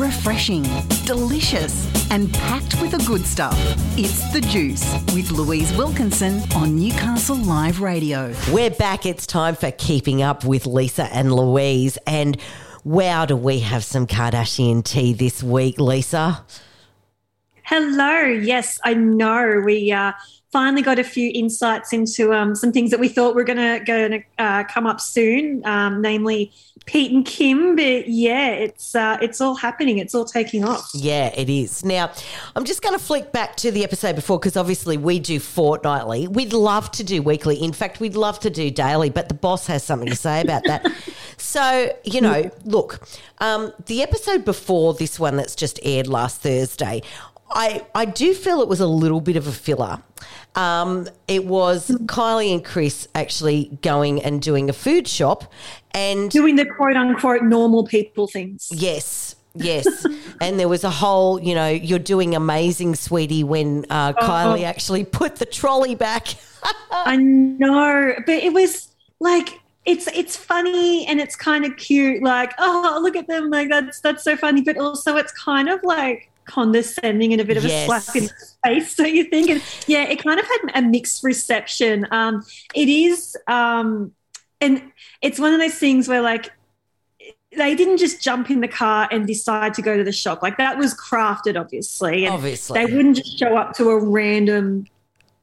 refreshing, delicious, and packed with the good stuff. It's The Juice with Louise Wilkinson on Newcastle Live Radio. We're back. It's time for Keeping Up with Lisa and Louise. And wow, do we have some Kardashian tea this week, Lisa? Hello. Yes, I know. We uh, finally got a few insights into um, some things that we thought were going to going to uh, come up soon, um, namely Pete and Kim. But yeah, it's uh, it's all happening. It's all taking off. Yeah, it is. Now, I'm just going to flick back to the episode before because obviously we do fortnightly. We'd love to do weekly. In fact, we'd love to do daily, but the boss has something to say about that. so, you know, look, um, the episode before this one that's just aired last Thursday, I, I do feel it was a little bit of a filler. Um, it was Kylie and Kris actually going and doing a food shop and Doing the quote unquote normal people things. yes, yes. and there was a whole, you know, you're doing amazing, sweetie, when uh, Kylie actually put the trolley back. I know, but it was like it's it's funny and it's kind of cute. Like, oh, look at them! Like that's that's so funny. But also, it's kind of like condescending and a bit of Yes. a slap in the face. So you think, and yeah, it kind of had a mixed reception. Um, it is, um, and it's one of those things where like they didn't just jump in the car and decide to go to the shop. Like that was crafted, obviously. And Obviously. they wouldn't just show up to a random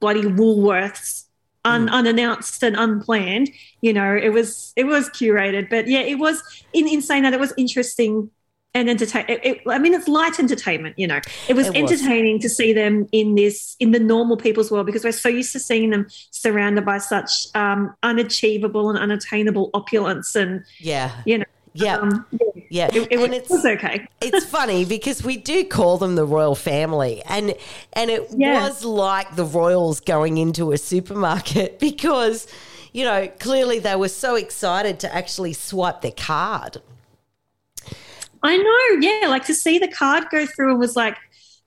bloody Woolworths un- Mm. unannounced and unplanned. You know, it was it was curated, but yeah, it was in, in saying that it was interesting and entertain. It, it, I mean, it's light entertainment. You know, it was It was. entertaining to see them in this in the normal people's world because we're so used to seeing them surrounded by such um, unachievable and unattainable opulence, and yeah. you know, Yeah. um, Yeah. it, it, and it's it was okay. it's funny because we do call them the royal family and and it Yeah. was like the royals going into a supermarket because you know clearly they were so excited to actually swipe their card I know, yeah. Like to see the card go through and was like,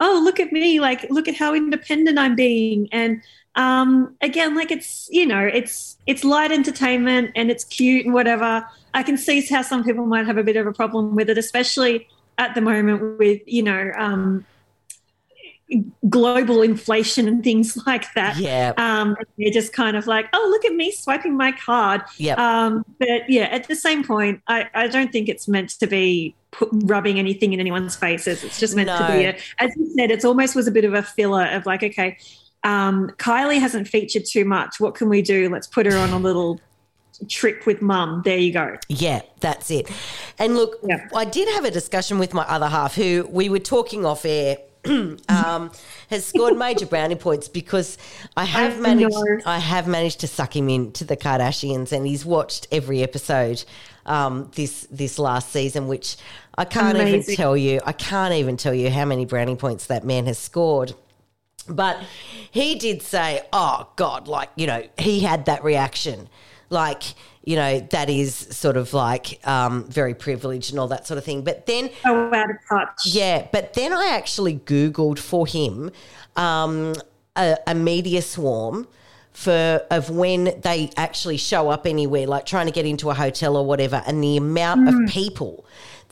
oh, look at me, like look at how independent I'm being. And um, again, like it's you know, it's it's light entertainment and it's cute and whatever. I can see how some people might have a bit of a problem with it, especially at the moment with you know um, global inflation and things like that. Yeah. Um, you're just kind of like, oh, look at me swiping my card. Yep. Um, but yeah, at the same point, I, I don't think it's meant to be put, rubbing anything in anyone's faces. It's just meant to be, a, as you said, it's almost was a bit of a filler of like, okay, um, Kylie hasn't featured too much. What can we do? Let's put her on a little trip with mum. There you go. Yeah, that's it. And look, Yeah. I did have a discussion with my other half who we were talking off air. um, has scored major brownie points because I have I managed. know. I have managed to suck him into the Kardashians, and he's watched every episode um, this this last season. Which I can't even tell you. I can't even tell you how many brownie points that man has scored. But he did say, oh, God, like, you know, he had that reaction. Like, you know, that is sort of like um, very privileged and all that sort of thing. But then, So out of touch. yeah, but then I actually Googled for him um, a, a media swarm for of when they actually show up anywhere, like trying to get into a hotel or whatever, and the amount of people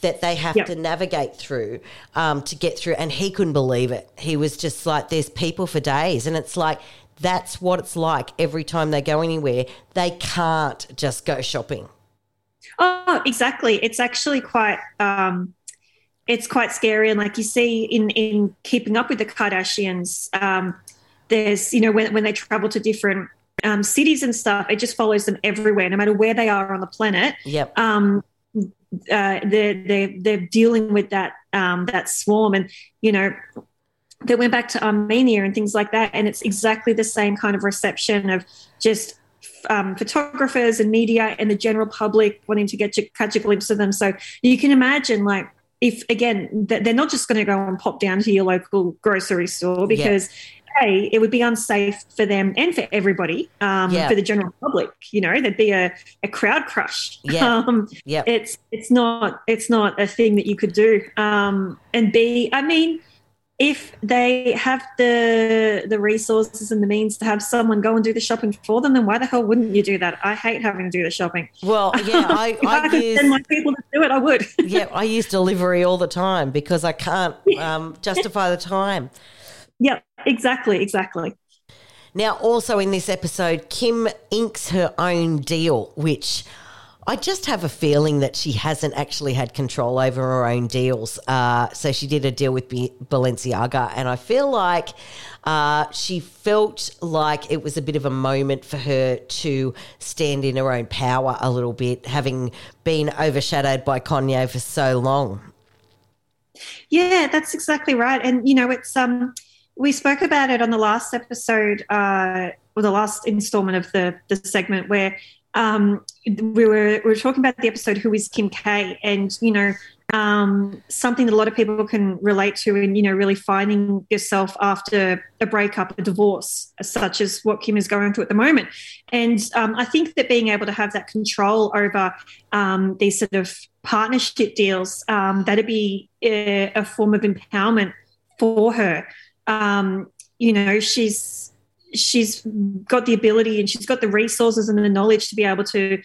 that they have Yep. to navigate through um, to get through. And he couldn't believe it. He was just like, "There's people for days," and it's like. That's what it's like every time they go anywhere. They can't just go shopping. Oh, exactly. It's actually quite um it's quite scary and like you see in in keeping up with the Kardashians um there's you know when when they travel to different um cities and stuff it just follows them everywhere no matter where they are on the planet Yep. um uh they're they're they're dealing with that um that swarm and you know they went back to Armenia and things like that and it's exactly the same kind of reception of just um, photographers and media and the general public wanting to get you, catch a glimpse of them. So you can imagine, like, if again, they're not just going to go and pop down to your local grocery store because. A, it would be unsafe for them and for everybody, um, Yeah. for the general public. You know, there'd be a, a crowd crush. Yeah. Um, Yep. it's it's not it's not a thing that you could do. Um, and B, I mean, if they have the the resources and the means to have someone go and do the shopping for them, then why the hell wouldn't you do that? I hate having to do the shopping. Well, yeah, I, if I, I could use send my people to do it, I would. yeah, I use delivery all the time because I can't um, justify the time. yep, exactly, exactly. Now, also in this episode, Kim inks her own deal, which I just have a feeling that she hasn't actually had control over her own deals. Uh, so she did a deal with B- Balenciaga, and I feel like uh, she felt like it was a bit of a moment for her to stand in her own power a little bit, having been overshadowed by Kanye for so long. Yeah, that's exactly right. And you know, it's um, we spoke about it on the last episode, uh, or the last installment of the the segment where um, we were we were talking about the episode "Who is Kim K?" and you know um, something that a lot of people can relate to and you know really finding yourself after a breakup, a divorce, such as what Kim is going through at the moment. And um, I think that being able to have that control over um, these sort of partnership deals, um, that'd be a, a, form of empowerment for her. Um, you know, she's she's got the ability and she's got the resources and the knowledge to be able to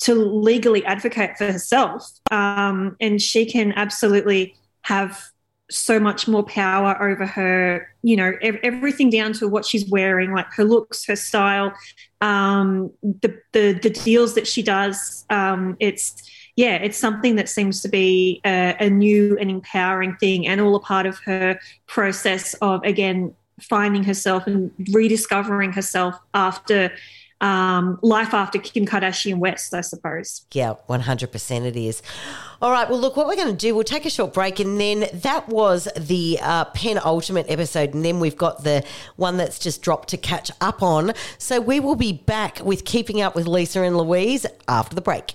to legally advocate for herself um, and she can absolutely have so much more power over her you know ev- everything down to what she's wearing like her looks her style um, the, the the deals that she does um, it's yeah it's something that seems to be a, a new and empowering thing and all a part of her process of again finding herself and rediscovering herself after um, life after Kim Kardashian West, I suppose. Yeah, 100% it is. All right, well, look, what we're going to do, we'll take a short break, and then that was the uh, penultimate episode, and then we've got the one that's just dropped to catch up on. So we will be back with Keeping Up with Lisa and Louise after the break.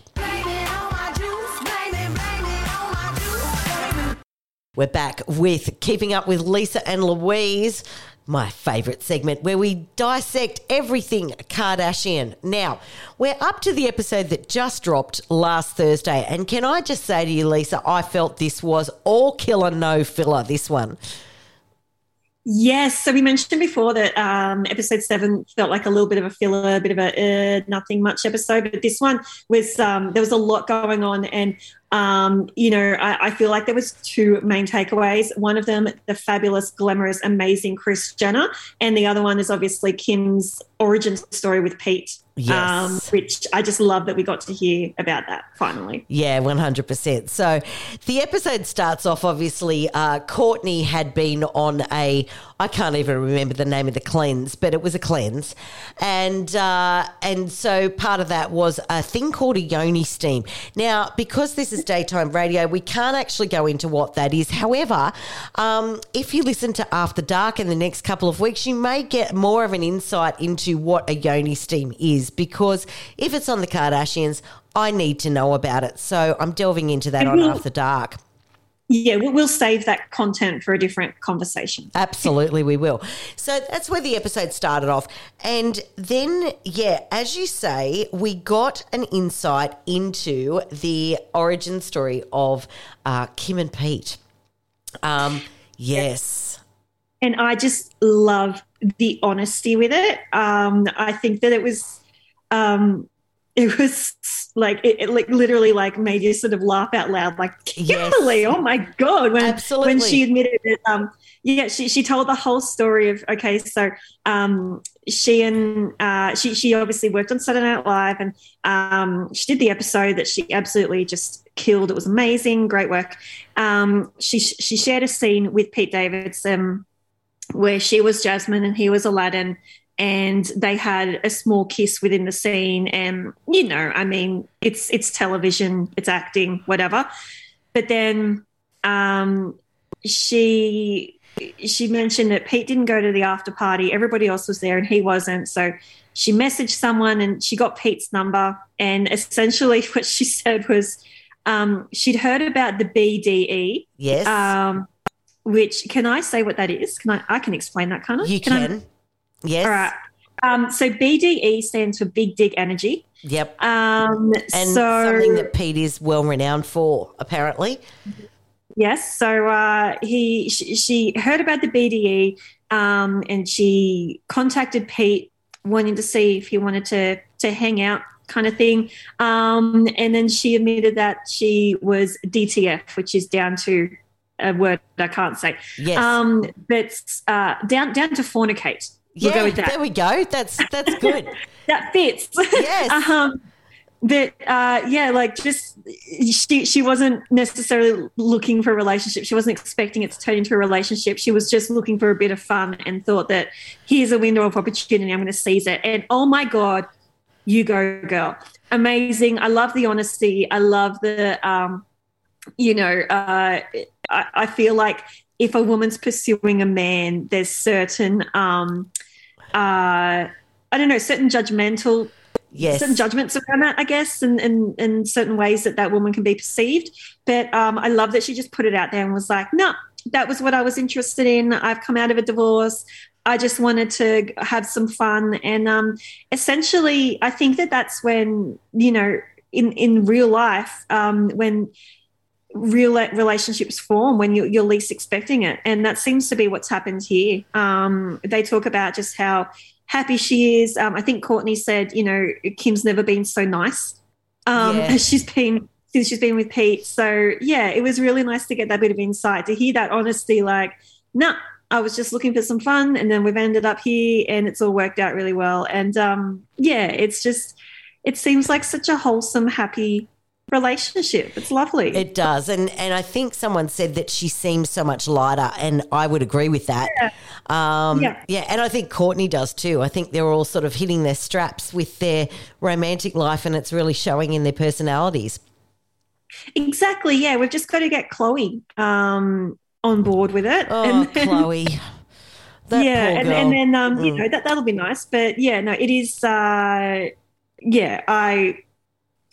We're back with Keeping Up with Lisa and Louise my favourite segment where we dissect everything Kardashian. Now, we're up to the episode that just dropped last Thursday. And can I just say to you, Lisa, I felt this was all killer, no filler, this one. Yes. So we mentioned before that um, episode seven felt like a little bit of a filler, a bit of a uh, nothing much episode. But this one was, um, there was a lot going on. And, um, you know, I, I, feel like there was two main takeaways. One of them, the fabulous, glamorous, amazing Kris Jenner. And the other one is obviously Kim's origin story with Pete. Yes. Um, which I just love that we got to hear about that finally. Yeah, 100%. So the episode starts off obviously, uh, Kourtney had been on a, I can't even remember the name of the cleanse, but it was a cleanse. And, uh, and so part of that was a thing called a yoni steam. Now, because this is daytime radio, we can't actually go into what that is. However, um, if you listen to After Dark in the next couple of weeks, you may get more of an insight into what a yoni steam is because if it's on the Kardashians, I need to know about it. So I'm delving into that on After Dark. Yeah, we'll save that content for a different conversation. Absolutely, we will. So that's where the episode started off. And then, yeah, as you say, we got an insight into the origin story of uh, Kim and Pete. Um, yes. And I just love the honesty with it. Um, I think that it was um, it was like it, it, like literally like made you sort of laugh out loud like Kimberly yes. oh my god when Absolutely. when she admitted it um yeah she she told the whole story of okay so um she and uh she she obviously worked on Saturday Night Live and um she did the episode that she absolutely just killed it was amazing great work um she she shared a scene with Pete Davidson where she was Jasmine and he was Aladdin and they had a small kiss within the scene and you know i mean it's it's television it's acting whatever. But then um, she she mentioned that pete didn't go to the after party everybody else was there and he wasn't. So she messaged someone and she got pete's number and essentially what she said was um, she'd heard about the bde yes. um, which can i say what that is? Can i i can explain that kind of you can, can Yes. All right. Um, so BDE stands for Big Dick Energy. Yep. Um, and so, something that Pete is well renowned for, apparently. Yes. So uh, he she, she heard about the BDE um, and she contacted Pete wanting to see if he wanted to to hang out kind of thing. Um, and then she admitted that she was DTF, which is down to a word I can't say. Yes. Um, but uh, down down to fornicate. Yeah, that. there we go. That's that's good. that fits. Yes. um, but uh, yeah, like just she she wasn't necessarily looking for a relationship. She wasn't expecting it to turn into a relationship. She was just looking for a bit of fun and thought that here's a window of opportunity. I'm going to seize it. And oh my god, you go, girl! Amazing. I love the honesty. I love the um, you know. Uh, I, I feel like if a woman's pursuing a man, there's certain um, uh, I don't know, certain judgmental Yes. certain judgments around that, I guess, and in, in, in, certain ways that that woman can be perceived. But um, I love that she just put it out there and was like, no, that was what I was interested in. I've come out of a divorce. I just wanted to have some fun. And um, essentially, I think that that's when, you know, in, in real life, um, when real relationships form when you're, you're, least expecting it. And that seems to be what's happened here. Um, they talk about just how happy she is. Um, I think Kourtney said, you know, Kim's never been so nice um, yeah. as she's been since she's been with Pete. So yeah, it was really nice to get that bit of insight to hear that honesty. Like, nah, I was just looking for some fun, and then we've ended up here, and it's all worked out really well. And um, yeah, it's just it seems like such a wholesome, happy relationship. It's lovely. It does. And and I think someone said that she seems so much lighter and I would agree with that. Yeah. Um, yeah. yeah, and I think Kourtney does too. I think they're all sort of hitting their straps with their romantic life and it's really showing in their personalities. Exactly. Yeah, we've just got to get Khloé um, on board with it. Oh, and then, Khloé. That yeah, and, and, then um, mm. you know that that'll be nice. But yeah, no, it is. Uh, yeah, I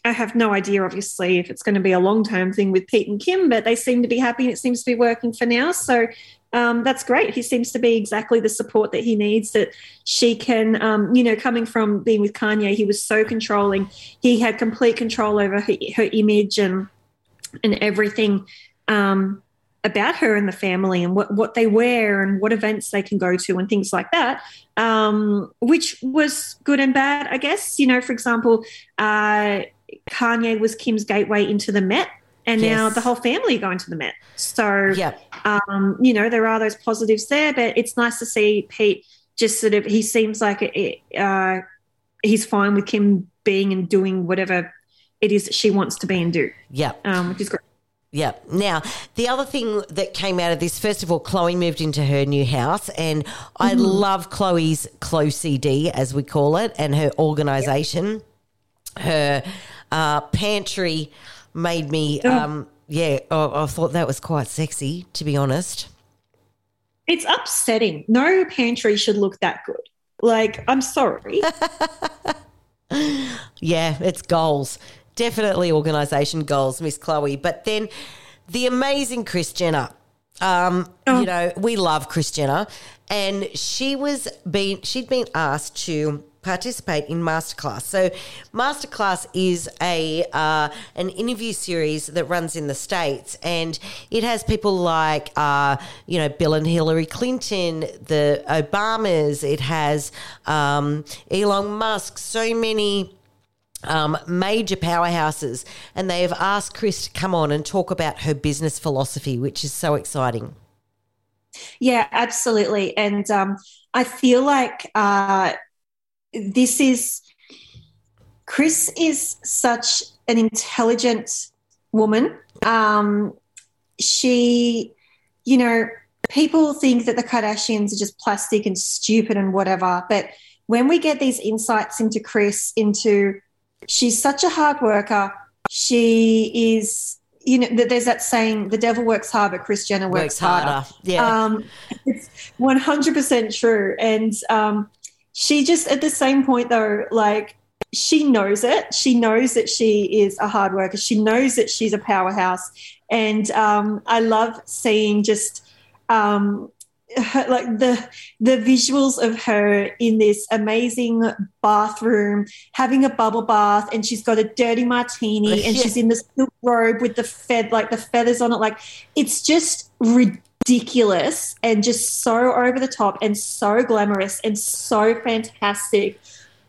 I have no idea, obviously, if it's going to be a long term thing with Pete and Kim, but they seem to be happy and it seems to be working for now. So um, that's great. He seems to be exactly the support that he needs. That she can, um, you know, coming from being with Kanye, he was so controlling. He had complete control over her, her image and and everything um, about her and the family and what what they wear and what events they can go to and things like that. Um, which was good and bad, I guess. You know, for example. Uh, Kanye was Kim's gateway into the Met, and yes. now the whole family are going to the Met. So, yeah. um, you know, there are those positives there, but it's nice to see Pete just sort of, he seems like it, uh, he's fine with Kim being and doing whatever it is that she wants to be and do. Yeah. Um, which is great. Yeah. Now, the other thing that came out of this, first of all, Khloé moved into her new house, and mm-hmm. I love Khloé's Khloé CD, as we call it, and her organisation. Yep. Her uh, pantry made me, oh. um, yeah, I, I thought that was quite sexy, to be honest. It's upsetting. No pantry should look that good. Like, I'm sorry. yeah, it's goals. Definitely organisation goals, Miss Khloé. But then the amazing Kris Jenner. Um, oh. You know, we love Kris Jenner, and she was being she'd been asked to participate in Masterclass. So, Masterclass is a uh, an interview series that runs in the states, and it has people like uh, you know Bill and Hillary Clinton, the Obamas. It has um, Elon Musk. So many. Um, major powerhouses, and they have asked Kris to come on and talk about her business philosophy, which is so exciting. Yeah, absolutely. And um, I feel like uh, this is Kris is such an intelligent woman. Um, she, you know, people think that the Kardashians are just plastic and stupid and whatever. But when we get these insights into Kris, into she's such a hard worker. She is, you know, there's that saying, the devil works hard, but Kris Jenner works, works harder. harder. Yeah. Um, it's 100% true. And, um, she just at the same point though like she knows it. She knows that she is a hard worker. She knows that she's a powerhouse. And um, i love seeing just um, her, like the the visuals of her in this amazing bathroom having a bubble bath and she's got a dirty martini and she's in this silk robe with the fed like the feathers on it. Like it's just ridiculous and just so over the top and so glamorous and so fantastic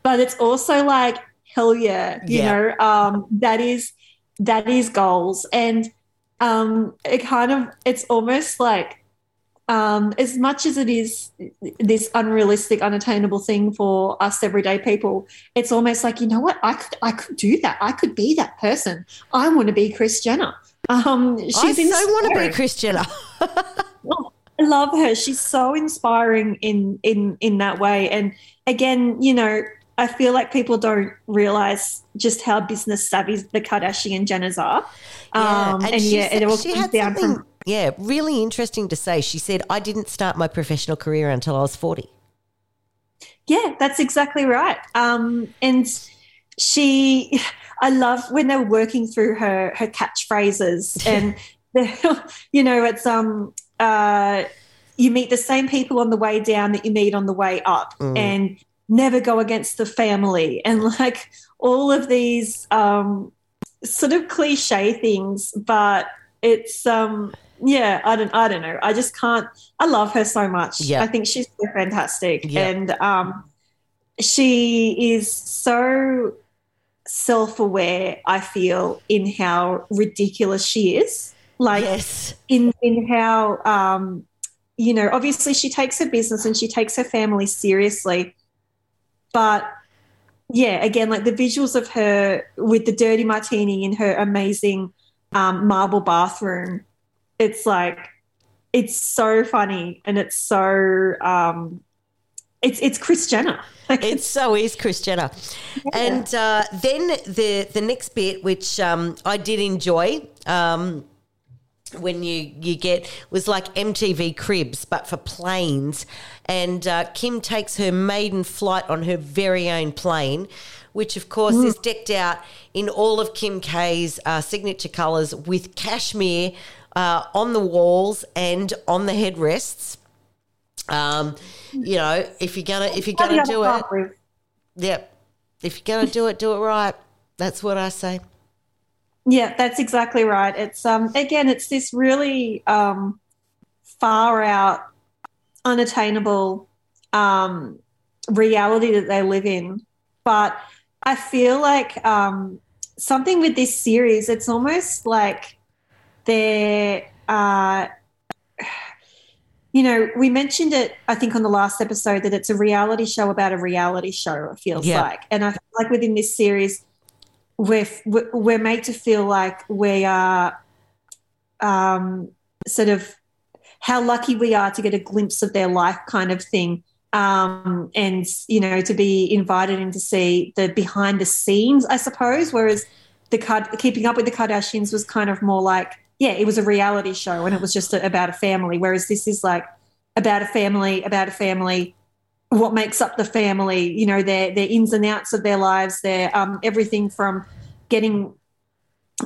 but it's also like hell yeah you Yeah. know um that is that is goals and um it kind of it's almost like um, as much as it is this unrealistic, unattainable thing for us everyday people, it's almost like you know what I could I could do that. I could be that person. I want to be Kris Jenner. Um, she's I so want to be. Kris Jenner. Love her. She's so inspiring in in in that way. And again, you know, I feel like people don't realize just how business savvy the Kardashian Jenners are. Um, and, she yeah, said- it all she comes had down from yeah, really interesting to say. She said, "I didn't start my professional career until I was 40. Yeah, that's exactly right. Um, and she, I love when they were working through her her catchphrases, and the, you know, it's um, uh, you meet the same people on the way down that you meet on the way up, and never go against the family, and like all of these um, sort of cliche things, but it's um. Yeah, I don't. I don't know. I just can't. I love her so much. Yeah. I think she's so fantastic, Yeah. and um, she is so self-aware i feel in how ridiculous she is like yes. in in how um you know obviously she takes her business and she takes her family seriously but yeah again like the visuals of her with the dirty martini in her amazing um, marble bathroom it's like it's so funny and it's so um it's it's kris jenner like It so is Kris Jenner. And uh, then the the next bit, which um, I did enjoy, um, when you you get was like MTV Cribs, but for planes. And uh, Kim takes her maiden flight on her very own plane, which of course is decked out in all of Kim K's uh, signature colours with cashmere uh, on the walls and on the headrests. Um, you know, if you're gonna if you're gonna do it, Yep. If you're to do it, do it right. That's what I say. Yeah, that's exactly right. It's um again, it's this really um far out, unattainable um reality that they live in. But I feel like um something with this series, it's almost like they're uh you know, we mentioned it, I think, on the last episode that it's a reality show about a reality show, it feels Yeah. like. And I feel like within this series, we're, we're made to feel like we are um, sort of how lucky we are to get a glimpse of their life kind of thing. Um, and, you know, to be invited in to see the behind the scenes, I suppose, whereas the Card- keeping up with the Kardashians was kind of more like, yeah, it was a reality show and it was just a, about a family. Whereas this is like about a family, about a family, what makes up the family, you know, their their ins and outs of their lives, their um, everything from getting,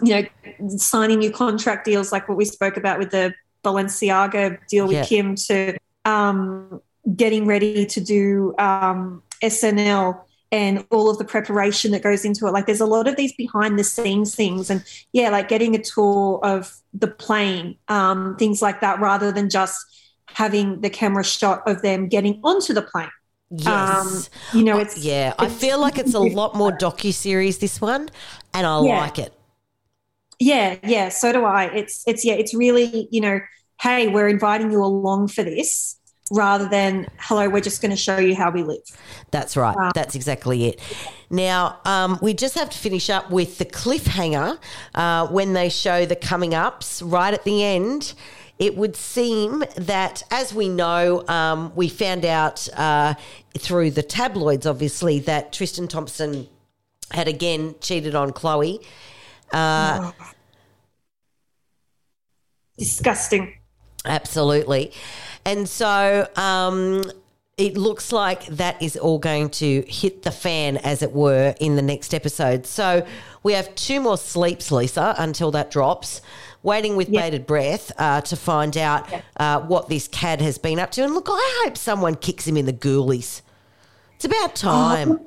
you know, signing new contract deals like what we spoke about with the Balenciaga deal with Yeah. Kim to um, getting ready to do um, SNL and all of the preparation that goes into it. Like there's a lot of these behind the scenes things and yeah, like getting a tour of the plane, um, things like that, rather than just having the camera shot of them getting onto the plane. Yes. Um, you know, it's yeah, I feel like it's a lot more docu series this one, and I Yeah. like it. Yeah, yeah, so do I. It's it's yeah, it's really, you know, hey, we're inviting you along for this rather than hello, we're just going to show you how we live. That's right. That's exactly it. Now, um, we just have to finish up with the cliffhanger uh, when they show the coming ups right at the end. It would seem that, as we know, um, we found out uh, through the tabloids, obviously, that Tristan Thompson had again cheated on Khloé. Disgusting. Absolutely. And so um, it looks like that is all going to hit the fan, as it were, in the next episode. So we have two more sleeps, Lisa, until that drops. Waiting with bated breath uh, to find out uh, what this cad has been up to. And look, I hope someone kicks him in the ghoulies. It's about time.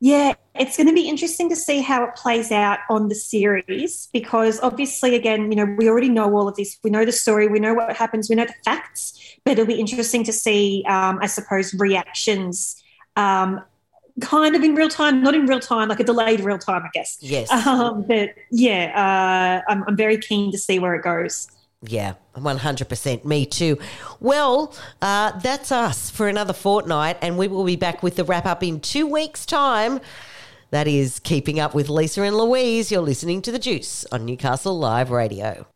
Yeah, it's going to be interesting to see how it plays out on the series because obviously, again, you know, we already know all of this. We know the story, we know what happens, we know the facts, but it'll be interesting to see, um, I suppose, reactions. Um, kind of in real time, not in real time, like a delayed real time, I guess. Yes. Um, but yeah, uh, I'm, I'm very keen to see where it goes. Yeah, 100%. Me too. Well, uh, that's us for another fortnight, and we will be back with the wrap up in two weeks' time. That is Keeping Up with Lisa and Louise. You're listening to The Juice on Newcastle Live Radio.